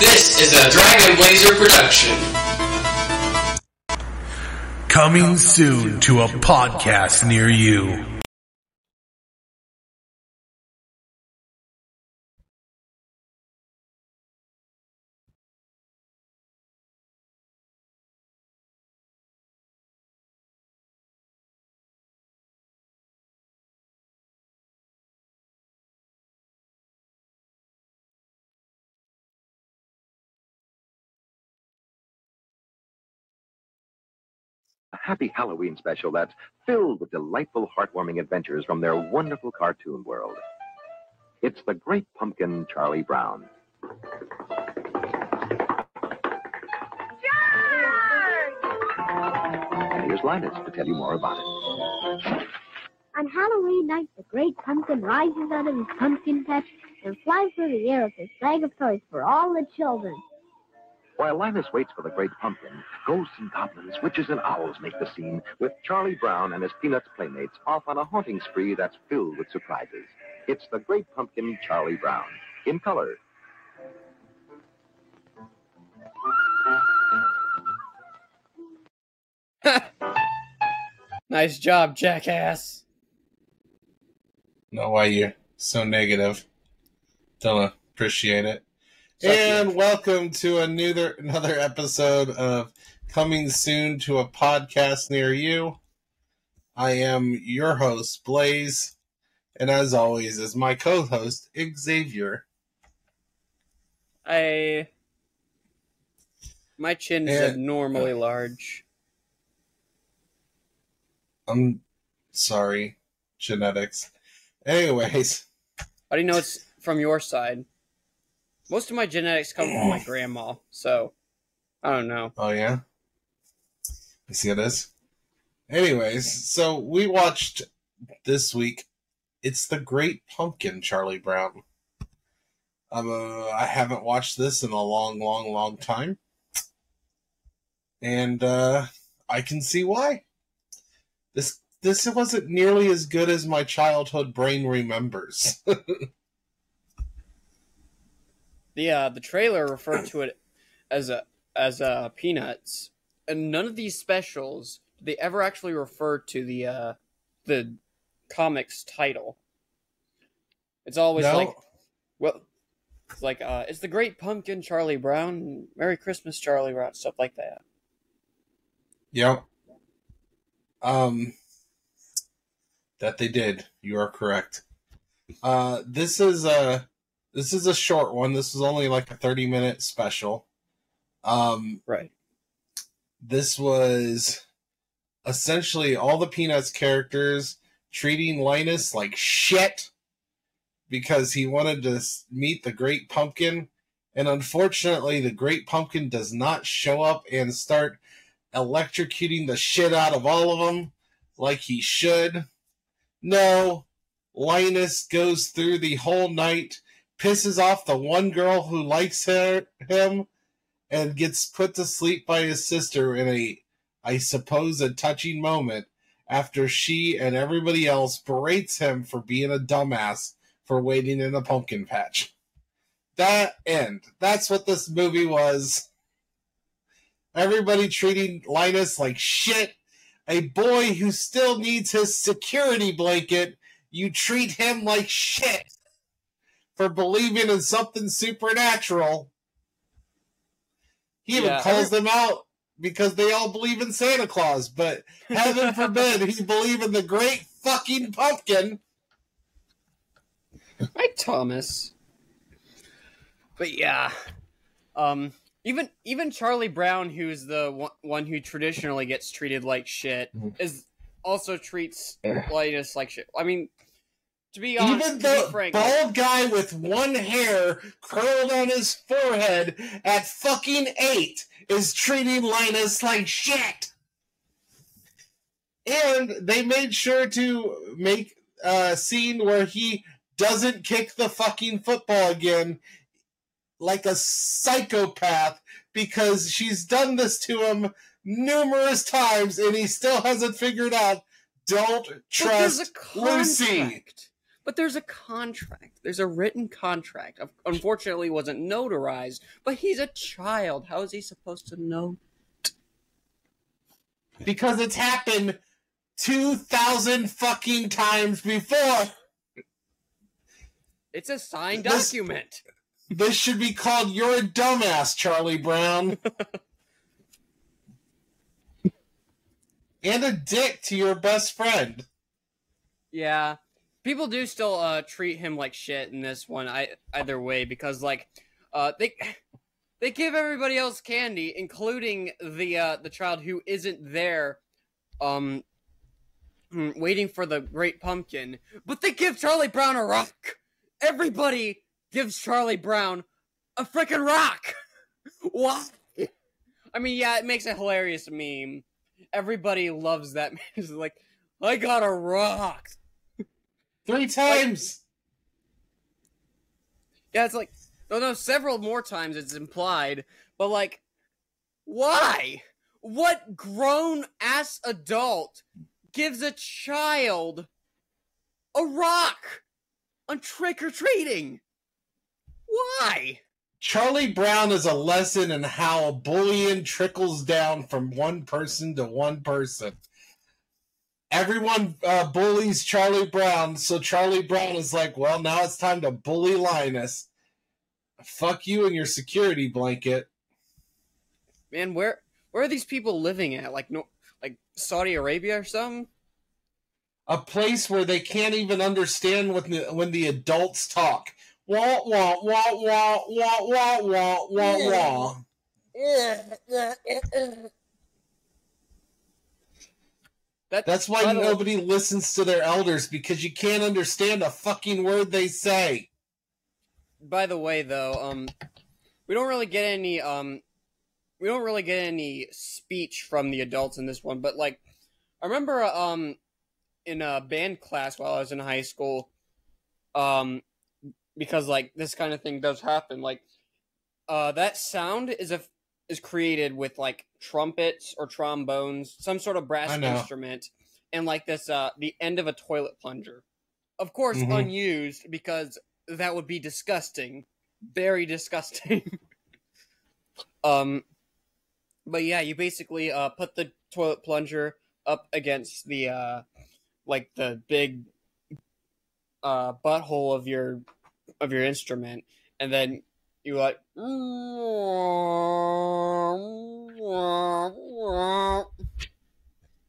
This is a Dragon Blazer production. Coming soon to a podcast near you. Happy Halloween special that's filled with delightful, heartwarming adventures from their wonderful cartoon world. It's the Great Pumpkin Charlie Brown. And here's Linus to tell you more about it. On Halloween night, the great pumpkin rises out of his pumpkin patch and flies through the air with his bag of toys for all the children. While Linus waits for the Great Pumpkin, ghosts and goblins, witches and owls make the scene with Charlie Brown and his Peanuts playmates off on a haunting spree that's filled with surprises. It's the Great Pumpkin Charlie Brown in color. Nice job, jackass. Know why you're so negative. Don't appreciate it. And welcome to another another episode of Coming Soon to a Podcast Near You. I am your host, Blaze, and as always is my co-host, Xavier. I. My chin is abnormally uh, large. I'm sorry, genetics. Anyways, How do you know it's from your side? Most of my genetics come from my grandma, so I don't know. Oh yeah. You see how it is? Anyways, so we watched this week. It's the Great Pumpkin, Charlie Brown. Um, uh, I haven't watched this in a long, long, long time, and uh, I can see why. This this wasn't nearly as good as my childhood brain remembers. The uh, the trailer referred to it as a as uh, peanuts, and none of these specials did they ever actually refer to the uh, the comics title. It's always No. like, well, it's like uh, it's the Great Pumpkin, Charlie Brown, Merry Christmas, Charlie Brown, stuff like that. Yep. Um that they did. You are correct. Uh this is a this is a short one. This is only like a 30 minute special. Um Right. this was essentially all the Peanuts characters treating Linus like shit because he wanted to meet the Great Pumpkin. And unfortunately, the Great Pumpkin does not show up and start electrocuting the shit out of all of them like he should. No, Linus goes through the whole night, pisses off the one girl who likes her, him, and gets put to sleep by his sister in a, I suppose, a touching moment after she and everybody else berates him for being a dumbass for waiting in a pumpkin patch. That end. That's what this movie was. Everybody treating Linus like shit. A boy who still needs his security blanket, you treat him like shit for believing in something supernatural. He even Yeah, calls them out because they all believe in Santa Claus, but heaven forbid he believe in the great fucking pumpkin. Right, Thomas. But yeah, um, even even Charlie Brown, who's the one, one who traditionally gets treated like shit, Mhm. is also treats Linus like shit. I mean, to be honest, Even the frank, bald guy with one hair curled on his forehead at fucking eight is treating Linus like shit. And they made sure to make a scene where he doesn't kick the fucking football again like a psychopath because she's done this to him numerous times and he still hasn't figured out don't but there's a trust Lucy. But there's a contract. There's a written contract. Of- Unfortunately, wasn't notarized. But he's a child. How is he supposed to know? Because it's happened 2,000 fucking times before. It's a signed This- document. This should be called You're a Dumbass, Charlie Brown. and a dick to your best friend. Yeah. People do still uh treat him like shit in this one. I either way because like uh they they give everybody else candy including the uh the child who isn't there um mm, waiting for the great pumpkin, but they give Charlie Brown a rock. Everybody gives Charlie Brown a freaking rock. Why? I mean, yeah, it makes a hilarious meme. Everybody loves that. It's like, I got a rock. Three times. Yeah, it's like no, no, several more times it's implied, but like, why? What grown ass adult gives a child a rock on trick or treating? Why? Charlie Brown is a lesson in how bullying trickles down from one person to one person. Everyone uh, bullies Charlie Brown, so Charlie Brown is like, well, now it's time to bully Linus. Fuck you and your security blanket. Man, where where are these people living at? Like no, like Saudi Arabia or something? A place where they can't even understand when the, when the adults talk. Wah, wah, wah, wah, wah, wah, wah, wah, wah. That, That's why by the way- nobody listens to their elders because you can't understand a fucking word they say. by the way though um we don't really get any um we don't really get any speech from the adults in this one but like i remember um in a band class while i was in high school um because like this kind of thing does happen like uh that sound is a is created with like trumpets or trombones some sort of brass instrument and like this uh the end of a toilet plunger. Of course Mhm. unused because that would be disgusting. Very disgusting. Um but yeah you basically uh put the toilet plunger up against the uh like the big uh butthole of your of your instrument and then you like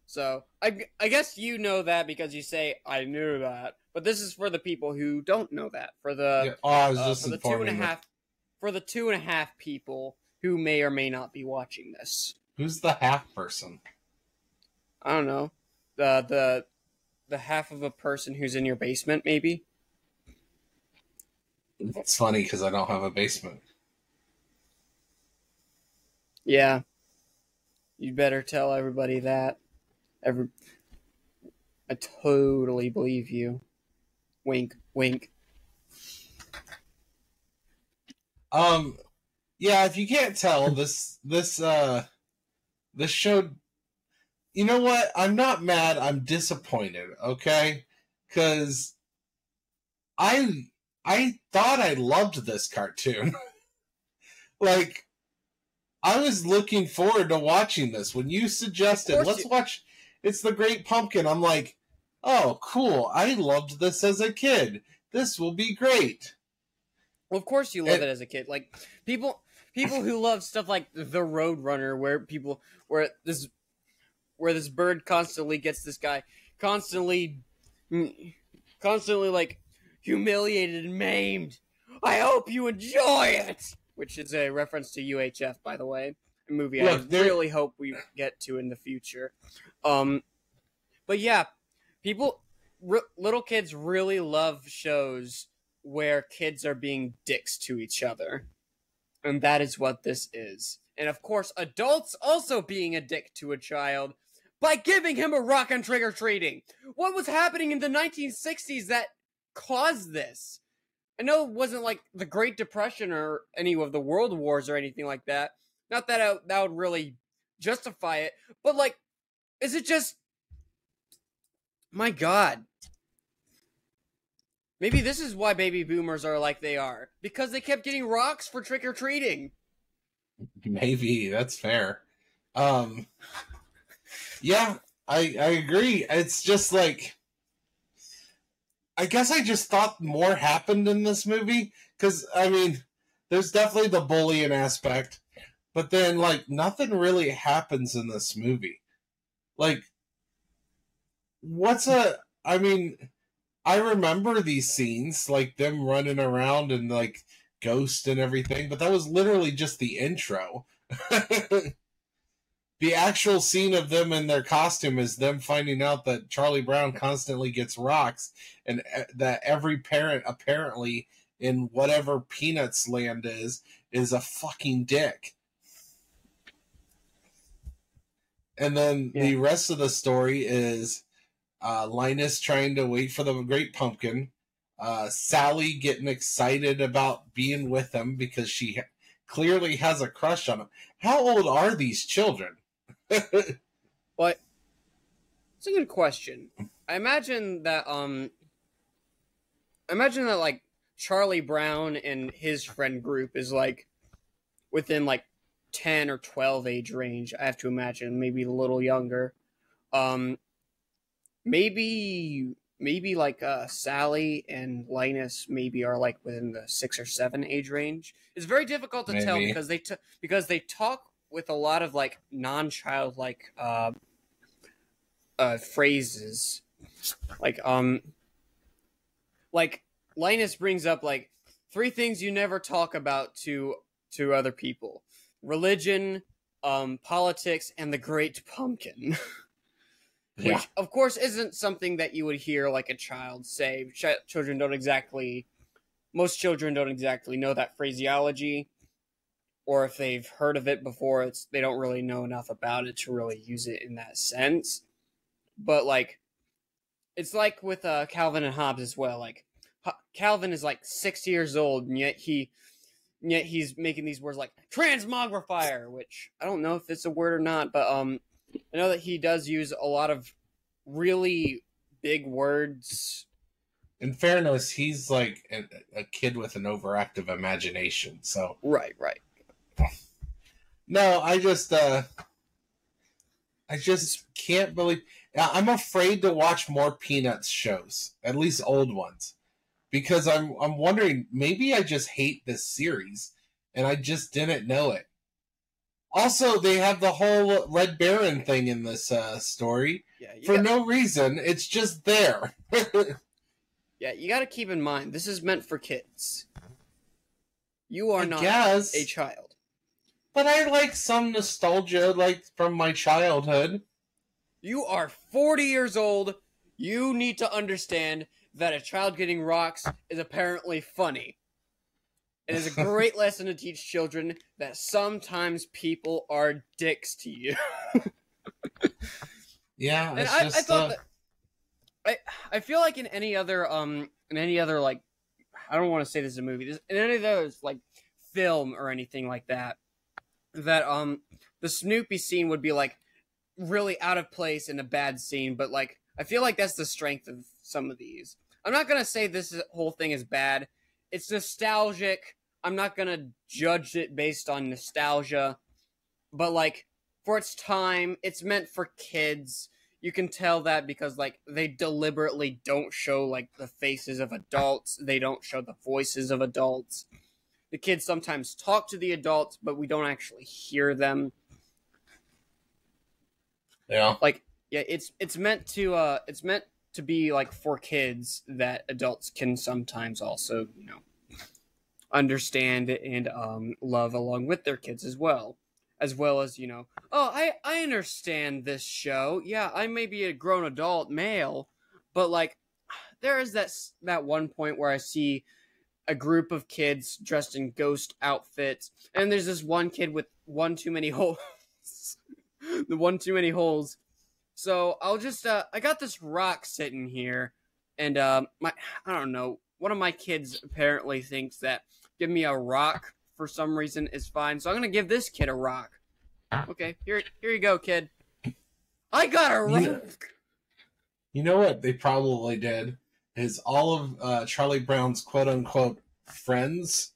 so I, I guess you know that because you say I knew that but this is for the people who don't know that for the Yeah, oh, uh, for the two and a half for the two and a half people who may or may not be watching this. Who's the half person? I don't know. The the the half of a person who's in your basement, maybe. It's funny because I don't have a basement. Yeah. You better tell everybody that. Every I totally believe you. Wink, wink. Um, yeah. If you can't tell, this this uh this show. You know what? I'm not mad. I'm disappointed. Okay, because I I thought I loved this cartoon. like, I was looking forward to watching this when you suggested let's you- watch. It's the Great Pumpkin. I'm like, oh, cool. I loved this as a kid. This will be great. Well, of course you love It- it as a kid. Like people, people who love stuff like the Road Runner, where people, where this, where this bird constantly gets this guy constantly, mm, constantly like humiliated and maimed. I hope you enjoy it, which is a reference to UHF, by the way, a movie I Look, there- really hope we get to in the future. Um, but yeah, people, r- little kids really love shows where kids are being dicks to each other. And that is what this is. And of course, adults also being a dick to a child by giving him a rock and trick or treating. What was happening in the 1960s that caused this? I know it wasn't like the Great Depression or any of the World Wars or anything like that. Not that I, that would really justify it, but like, is it just. My God. Maybe this is why baby boomers are like they are because they kept getting rocks for trick or treating. Maybe that's fair. Um, yeah, I I agree. It's just like I guess I just thought more happened in this movie because I mean, there's definitely the bullying aspect, but then like nothing really happens in this movie. Like, what's a? I mean, I remember these scenes, like them running around and like ghost and everything, but that was literally just the intro. the actual scene of them in their costume is them finding out that Charlie Brown constantly gets rocks and uh, that every parent apparently in whatever Peanuts land is is a fucking dick. And then Yeah. the rest of the story is uh, Linus trying to wait for the great pumpkin, uh, Sally getting excited about being with him because she clearly has a crush on him. How old are these children? But it's a good question. I imagine that um I imagine that like Charlie Brown and his friend group is like within like 10 or 12 age range. I have to imagine, maybe a little younger. Um maybe maybe like uh Sally and Linus maybe are like within the 6 or 7 age range. It's very difficult to tell because they t- because they talk with a lot of like non-childlike uh uh phrases. Like um like linus brings up like three things you never talk about to to other people religion um politics and the great pumpkin. Which Yeah. of course isn't something that you would hear like a child say. Ch- children don't exactly most children don't exactly know that phraseology or if they've heard of it before it's they don't really know enough about it to really use it in that sense but like it's like with uh, calvin and hobbes as well like Ho- calvin is like six years old and yet he and yet he's making these words like transmogrifier which i don't know if it's a word or not but um i know that he does use a lot of really big words In fairness, he's like a, a kid with an overactive imagination. So right right no, I just uh I just can't believe I'm afraid to watch more Peanuts shows, at least old ones. Because I'm I'm wondering maybe I just hate this series and I just didn't know it. Also, they have the whole Red Baron thing in this uh, story yeah for got- no reason. It's just there. yeah you got to keep in mind this is meant for kids you are I not guess, a child but I like some nostalgia, like from my childhood. You are 40 years old. You need to understand that a child getting rocks is apparently funny. It is a great lesson to teach children that sometimes people are dicks to you. Yeah, And I, I thought uh, that I I feel like in any other um in any other like I don't want to say this is a movie. This, in any of those like film or anything like that, that um the Snoopy scene would be like really out of place in a bad scene, but like I feel like that's the strength of some of these. I'm not gonna say this is- whole thing is bad. It's nostalgic. I'm not gonna judge it based on nostalgia, but like for its time, it's meant for kids you can tell that because like they deliberately don't show like the faces of adults they don't show the voices of adults the kids sometimes talk to the adults but we don't actually hear them. Yeah. like yeah it's it's meant to uh it's meant to be like for kids that adults can sometimes also you know understand and um love along with their kids as well. As well as you know oh i i understand this show. Yeah i may be a grown adult male but like there is that that one point where i see a group of kids dressed in ghost outfits. And there's this one kid with one too many holes. The one too many holes. So i'll just uh i got this rock sitting here. And um my i don't know. One of my kids apparently thinks that give me a rock for some reason is fine. So i'm gonna give this kid a rock. Okay here here you go kid. I got a rock! You- You know what they probably did? Is all of uh, Charlie Brown's quote unquote friends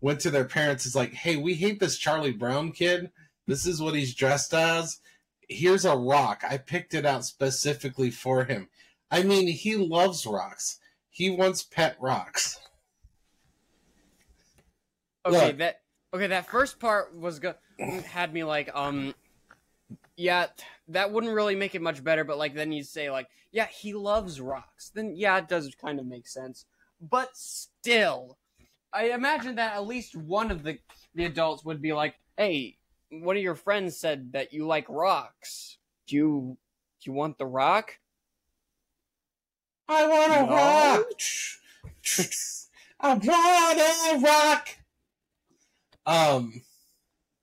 went to their parents. Is like, hey, we hate this Charlie Brown kid. This is what he's dressed as. Here's a rock. I picked it out specifically for him. I mean, he loves rocks. He wants pet rocks. Okay, Look. that okay. That first part was go- had me like, um, yeah, that wouldn't really make it much better. But like, then you say like, yeah, he loves rocks. Then yeah, it does kind of make sense. But still, I imagine that at least one of the the adults would be like, hey, one of your friends said that you like rocks. Do you do you want the rock? I want a No. rock. I want a rock. Um,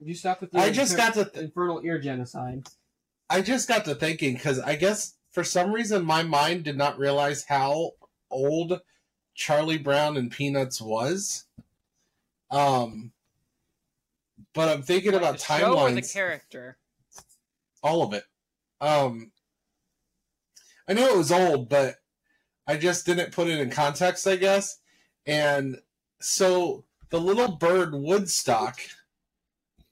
You stop with I just got to th- infernal ear genocide. I just got to thinking because I guess for some reason my mind did not realize how old Charlie Brown and Peanuts was. Um, but I'm thinking about the show or the character. all of it. Um, I knew it was old, but I just didn't put it in context, I guess. And so the little bird Woodstock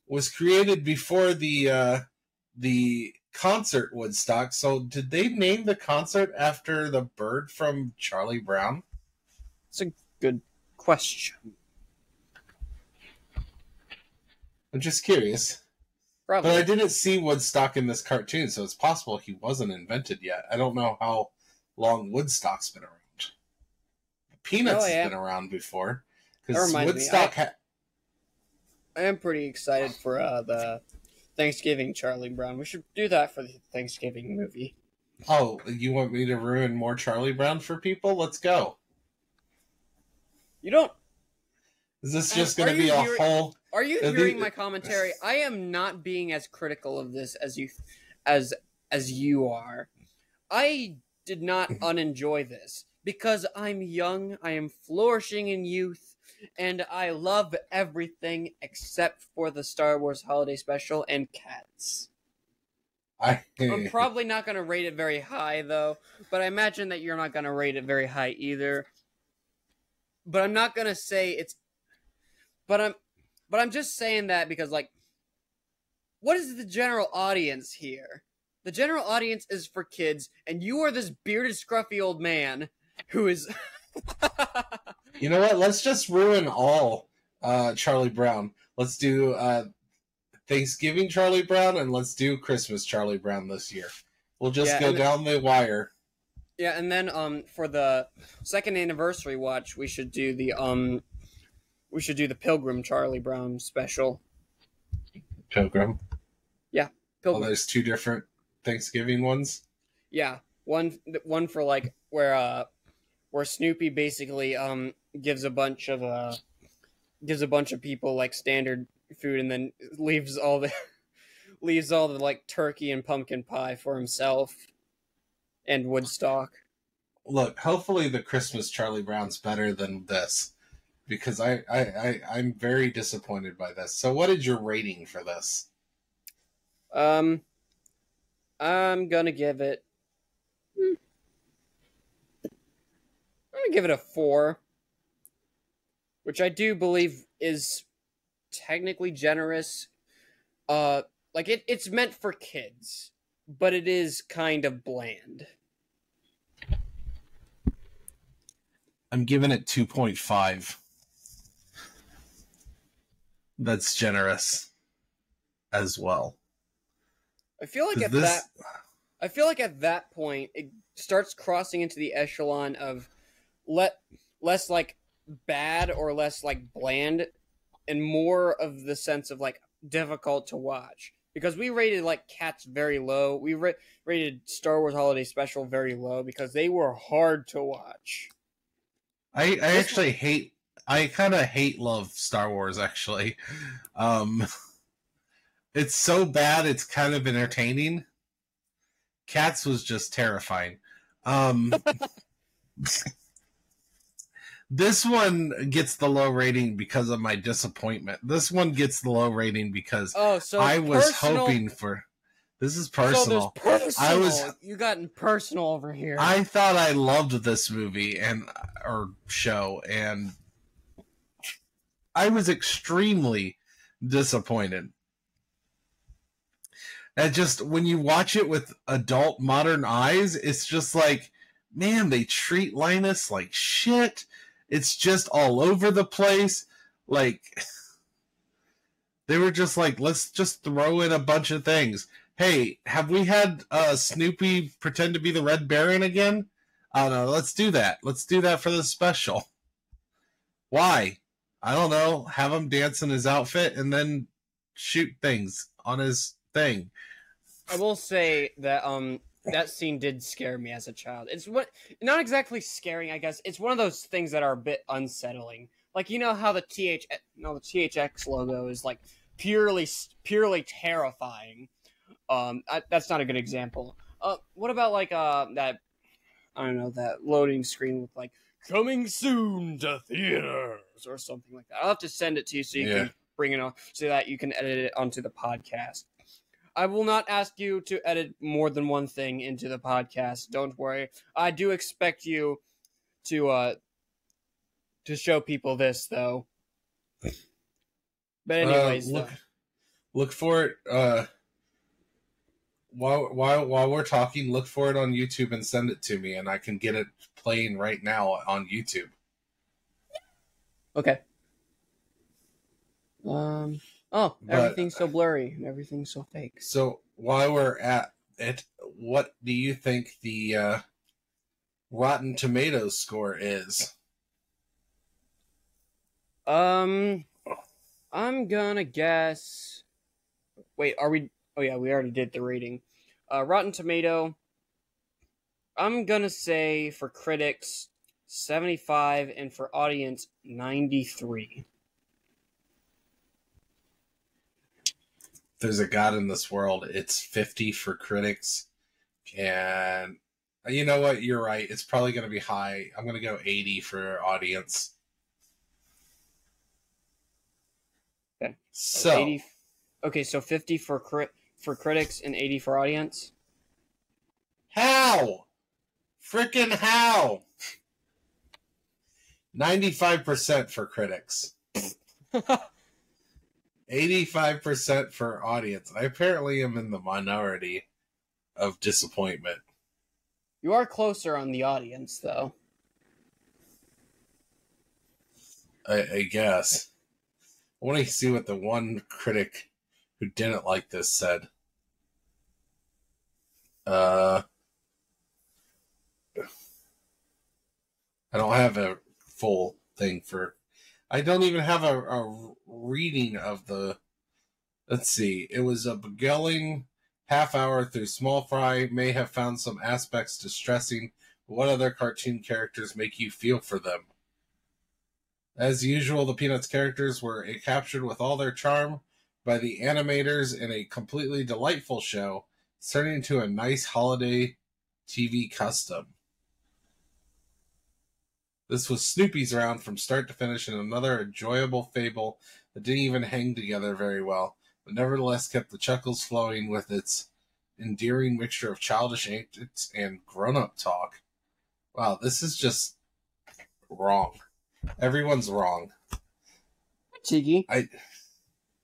was created before the uh, the concert Woodstock. So did they name the concert after the bird from Charlie Brown? It's a good question. I'm just curious. Probably. But I didn't see Woodstock in this cartoon, so it's possible he wasn't invented yet. I don't know how long Woodstock's been around. Peanuts Oh, yeah. has been around before because reminds me, Woodstock. Ha- I am pretty excited for uh, the Thanksgiving Charlie Brown. We should do that for the Thanksgiving movie. oh, you want me to ruin more Charlie Brown for people? Let's go. You don't. Is this just going to be you a hearing- whole? Are you the- hearing my commentary? I am not being as critical of this as you, as as you are. I did not unenjoy this because I'm young. I am flourishing in youth, and I love everything except for the Star Wars Holiday Special and Cats. I, I'm probably not going to rate it very high, though. But I imagine that you're not going to rate it very high either. But I'm not going to say it's. But I'm. But I'm just saying that because, like, what is the general audience here? The general audience is for kids, and you are this bearded, scruffy old man who is. you know what? Let's just ruin all uh, Charlie Brown. Let's do uh, Thanksgiving Charlie Brown and let's do Christmas Charlie Brown this year. We'll just Yeah, go down the wire. yeah, and then um for the second anniversary watch, we should do the um we should do the Pilgrim Charlie Brown special. Pilgrim. Yeah, Pilgrim. there's two different Thanksgiving ones. Yeah, one one for like where uh where Snoopy basically um gives a bunch of uh gives a bunch of people like standard food and then leaves all the leaves all the like turkey and pumpkin pie for himself and Woodstock. Look, hopefully the Christmas Charlie Brown's better than this. Because I, I, I, I'm very disappointed by this. So what is your rating for this? Um I'm gonna give it I'm gonna give it a four. Which I do believe is technically generous. Uh like it, it's meant for kids, but it is kind of bland. I'm giving it 2.5. That's generous as well. I feel like at this- that I feel like at that point it starts crossing into the echelon of let less like bad or less like bland and more of the sense of like difficult to watch because we rated like cats very low we ra- rated star wars holiday special very low because they were hard to watch I, I This actually hate I kind of hate love Star Wars actually. Um it's so bad it's kind of entertaining. Cats was just terrifying. Um This one gets the low rating because of my disappointment. This one gets the low rating because oh so I was personal- hoping for This is personal. there's personal. I was- you gotten personal over here. I thought I loved this movie and or show, and I was extremely disappointed. And just when you watch it with adult modern eyes, it's just like, man, they treat Linus like shit. It's just all over the place. Like they were just like, let's just throw in a bunch of things. Hey, have we had uh, Snoopy pretend to be the Red Baron again? I don't know. Let's do that. Let's do that for the special. Why? I don't know. Have him dance in his outfit and then shoot things on his thing. I will say that um that scene did scare me as a child. It's what not exactly scaring, I guess. It's one of those things that are a bit unsettling. Like you know how the th no the THX logo is like purely purely terrifying. Um, I, that's not a good example. Uh, what about like uh that I don't know that loading screen with like coming soon to theaters or something like that. I'll have to send it to you so you Yeah. can bring it on so that you can edit it onto the podcast. I will not ask you to edit more than one thing into the podcast. Don't worry. I do expect you to uh to show people this though. But anyways, Uh, look, look for it. Uh, while while while we're talking, look for it on YouTube and send it to me, and I can get it playing right now on YouTube. okay. Um. Oh, But- everything's so blurry and everything's so fake. So while we're at it, what do you think the uh, Rotten Tomatoes score is? Um, I'm gonna guess. Wait, are we? Oh yeah, we already did the rating. Uh, Rotten Tomato. I'm gonna say for critics, seventy-five, and for audience, ninety-three. There's a God in this world, it's 50 for critics. And uh, you know what? You're right. It's probably going to be high. I'm going to go 80 for audience. Okay. So, 80, okay, so fifty for crit for critics and eighty for audience. how? Freaking how? 95% for critics. 85% for audience. I apparently am in the minority of disappointment. You are closer on the audience, though. I, I guess. I want to see what the one critic who didn't like this said. Uh, I don't have a full thing for. I don't even have a, a reading of the. Let's see. It was a beguiling half hour through Small Fry. May have found some aspects distressing. But what other cartoon characters make you feel for them? As usual, the Peanuts characters were eh, captured with all their charm by the animators in a completely delightful show, turning into a nice holiday TV custom. This was Snoopy's round from start to finish and another enjoyable fable that didn't even hang together very well, but nevertheless kept the chuckles flowing with its endearing mixture of childish antics and grown up talk. Wow, this is just wrong. Everyone's wrong. Tiggy, I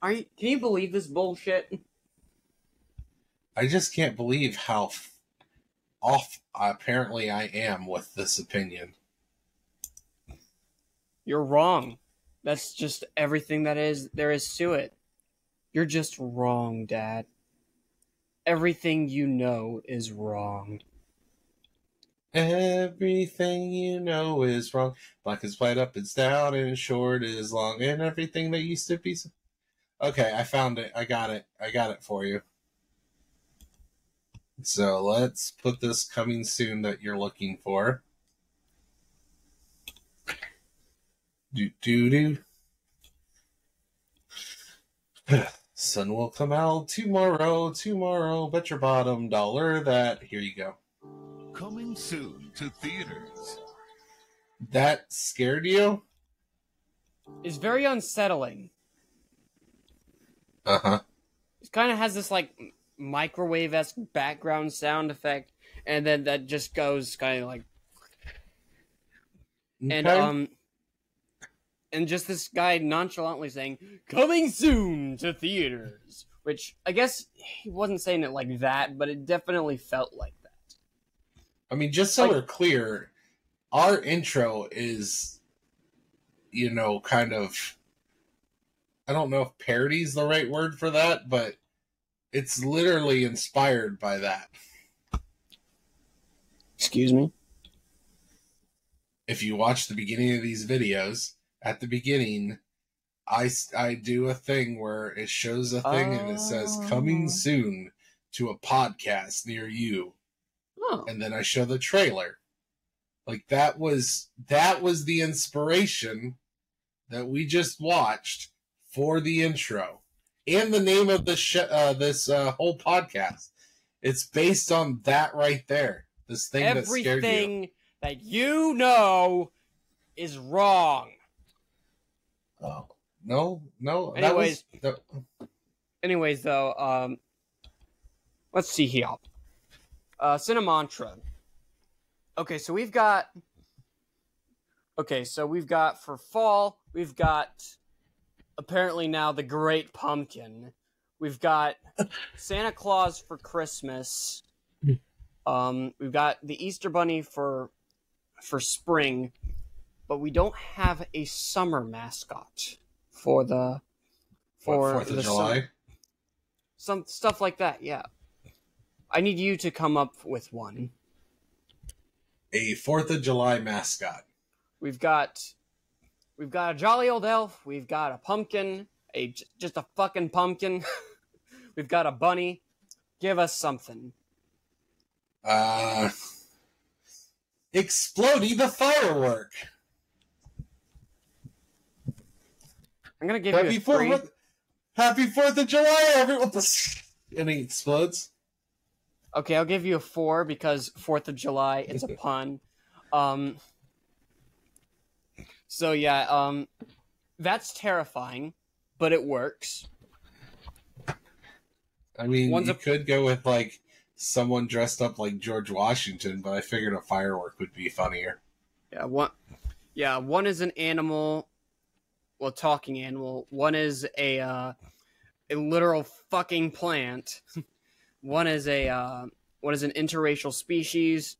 are you? Can you believe this bullshit? I just can't believe how off apparently I am with this opinion. You're wrong. That's just everything that is there is to it. You're just wrong, Dad. Everything you know is wrong. Everything you know is wrong. Black is white, up is down, and short is long, and everything that used to be. s- Okay, I found it. I got it. I got it for you. So let's put this coming soon that you're looking for. Do do do. Sun will come out tomorrow, tomorrow. Bet your bottom dollar that. Here you go. Coming soon to theaters. That scared you? It's very unsettling. Uh huh. It kind of has this like microwave esque background sound effect, and then that just goes kind of like and Okay? um and just this guy nonchalantly saying coming soon to theaters which i guess he wasn't saying it like that but it definitely felt like that I mean, just so Like- we're clear, our intro is, you know, kind of. I don't know if parody is the right word for that, but it's literally inspired by that. excuse me If you watch the beginning of these videos, at the beginning, I, I do a thing where it shows a thing and it says Oh. coming soon to a podcast near you. oh and then I show the trailer. Like that was that was the inspiration that we just watched for the intro and the name of the sh- uh, this uh, whole podcast. It's based on that right there. This thing that scared you. everything that you know is wrong Oh. No, no. Anyways. that was that, anyways though um let's see here. Uh cinemantra. Okay so we've got okay so we've got for fall we've got apparently now the great pumpkin. We've got santa claus for christmas. Um we've got the easter bunny for for spring but we don't have a summer mascot for the for Fourth the of July. some stuff like that. Yeah, I need you to come up with one. A Fourth of July mascot. We've got, we've got a jolly old elf. We've got a pumpkin, a just a fucking pumpkin. we've got a bunny. Give us something. Uh, Explodey the firework. I'm gonna give Happy you a three. Fourth, Happy Fourth of July, everyone! And he explodes. Okay, I'll give you a four because Fourth of July. It's a pun. Um. So yeah, um, that's terrifying, but it works. I mean, One's you a- could go with like someone dressed up like George Washington, but I figured a firework would be funnier. Yeah, one. Yeah, one is an animal, well, talking animal. One is a uh, a literal fucking plant. one is a uh, one is an interracial species,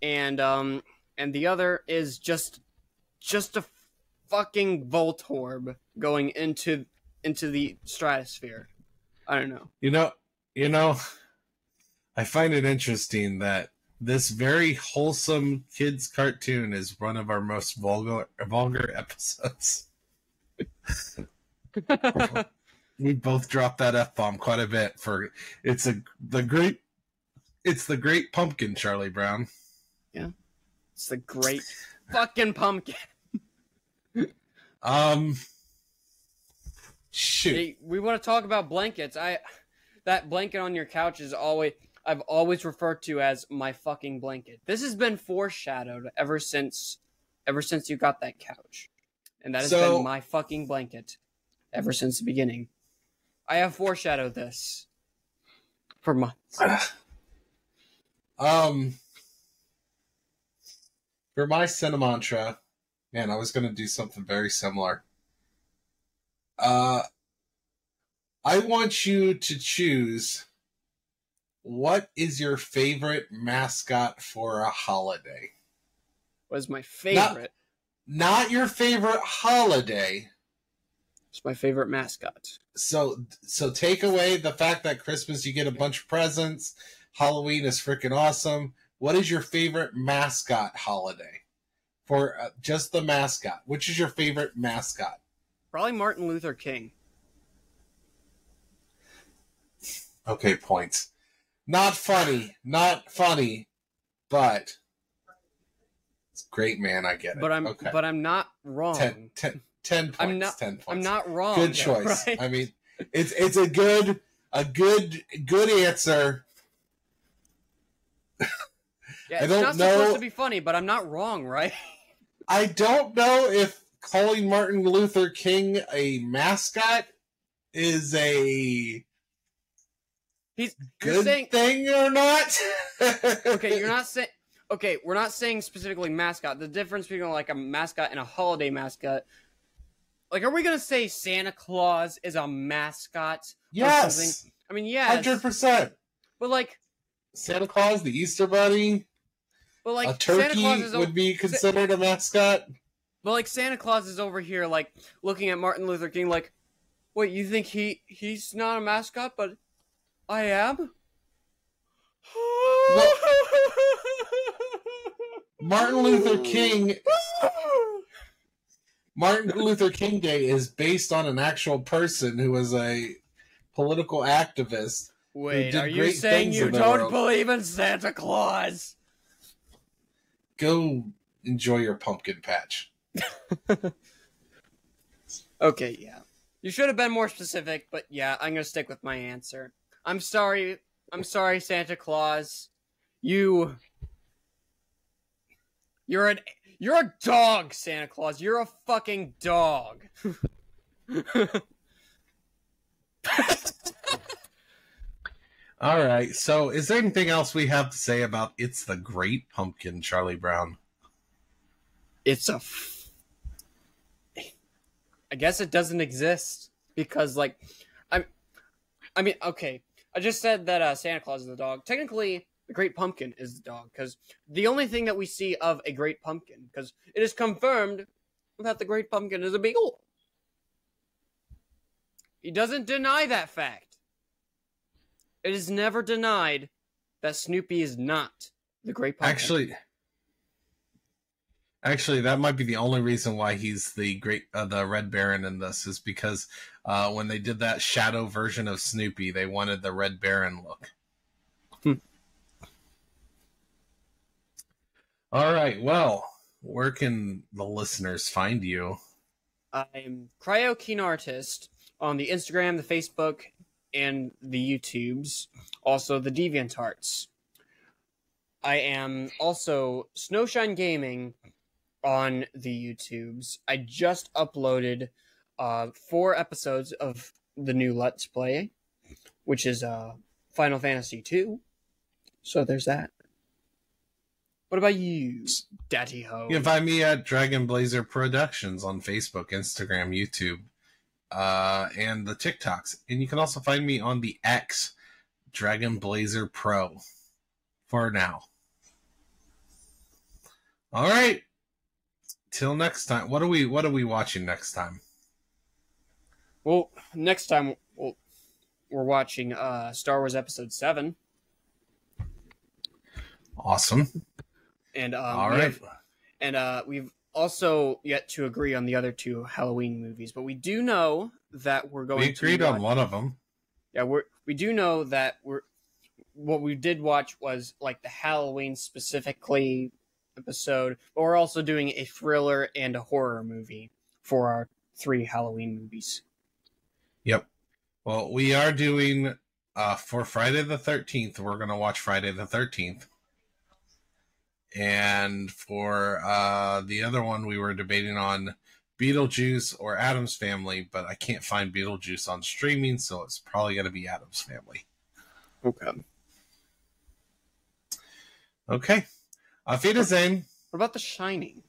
and um, and the other is just just a fucking Voltorb going into into the stratosphere. I don't know. You know, you know, I find it interesting that this very wholesome kids cartoon is one of our most vulgar vulgar episodes. we both dropped that f bomb quite a bit for it's a the great it's the great pumpkin Charlie Brown. Yeah, it's the great fucking pumpkin. Um, shoot. Hey, we want to talk about blankets. I that blanket on your couch is always I've always referred to as my fucking blanket. This has been foreshadowed ever since ever since you got that couch. And that has So- been my fucking blanket ever since the beginning. I have foreshadowed this for months. Um, for my cinemantra, man, I was gonna do something very similar. Uh, I want you to choose what is your favorite mascot for a holiday. Was my favorite. Not your favorite holiday. It's my favorite mascot. So, so take away the fact that Christmas you get a bunch of presents. Halloween is freaking awesome. What is your favorite mascot holiday? For uh, just the mascot. Which is your favorite mascot? Probably Martin Luther King. Okay, points. Not funny. Not funny. But great, man. I get it. But I'm okay. but I'm not wrong. ten, ten, 10 points. I'm not- 10 points. I'm not wrong. good though, choice. right? I mean, it's it's a good a good good answer. Yeah, I it's don't not know- supposed to be funny, but I'm not wrong, right? I don't know if calling Martin Luther King a mascot is a He's Good saying thing or not? okay. You're not saying okay. We're not saying specifically mascot. The difference between like a mascot and a holiday mascot. Like, are we gonna say Santa Claus is a mascot? Yes, I mean, yeah, hundred percent. but like, Santa Claus, the Easter Bunny, but like, a turkey Claus is o- would be considered a mascot. But like Santa Claus is over here, like looking at Martin Luther King, like, wait, you think he he's not a mascot, but I am. Martin Luther King Martin Luther King Day is based on an actual person who was a political activist. Wait, are you saying you don't world. believe in Santa Claus? Go enjoy your pumpkin patch. Okay, yeah. You should have been more specific, but yeah, I'm gonna stick with my answer. I'm sorry. I'm sorry, Santa Claus. You. You're an. You're a dog, Santa Claus. You're a fucking dog. All right. So, is there anything else we have to say about It's the Great Pumpkin, Charlie Brown? it's a. F- I guess it doesn't exist because, like, I'm. I mean, okay. I just said that uh, Santa Claus is the dog. Technically, the Great Pumpkin is the dog because the only thing that we see of a Great Pumpkin, because it is confirmed that the Great Pumpkin is a beagle. He doesn't deny that fact. It is never denied that Snoopy is not the Great Pumpkin. Actually, actually, that might be the only reason why he's the great, uh, the Red Baron in this is because uh, when they did that shadow version of Snoopy, they wanted the Red Baron look. All right. Well, where can the listeners find you? I'm Cryo Keen Artist on the Instagram, the Facebook, and the YouTubes. Also, the Deviant Arts. I am also Snowshine Gaming on the YouTubes. I just uploaded uh, four episodes of the new Let's Play, which is uh, Final Fantasy II. So there's that. What about you, Daddy Ho? You can find me at Dragon Blazer Productions on Facebook, Instagram, YouTube, uh, and the TikToks. And you can also find me on the X Dragon Blazer Pro for now. All right. Till next time. What are we what are we watching next time? Well, next time we'll, we're watching uh, Star Wars Episode Seven, Awesome. And um, All we've and uh, we've also yet to agree on the other two Halloween movies, but we do know that we're going. We agreed to on one of them. Yeah, we're we do know that we're what we did watch was like the Halloween specifically episode, but we're also doing a thriller and a horror movie for our three Halloween movies. Yep. Well, we are doing uh for Friday the 13th, we're going to watch Friday the 13th. And for uh the other one we were debating on Beetlejuice or Addams Family, but I can't find Beetlejuice on streaming, so it's probably going to be Addams Family. Okay. Okay. Auf Wiedersehen What about The Shining?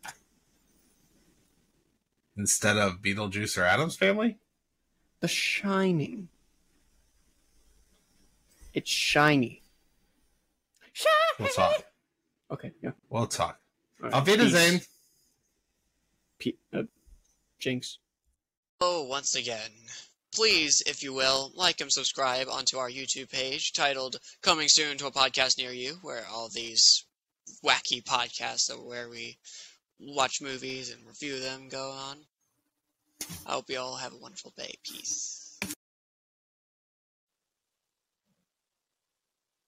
instead of Beetlejuice or Addams Family. The Shining. It's shiny. We'll talk. Okay, yeah. We'll talk. All Auf peace. Wiedersehen. Pe- uh, Jinx. Hello once again. Please, if you will, like and subscribe onto our YouTube page titled Coming Soon to a Podcast Near You, where all these wacky podcasts of where we watch movies and review them go on. I hope you all have a wonderful day. Peace.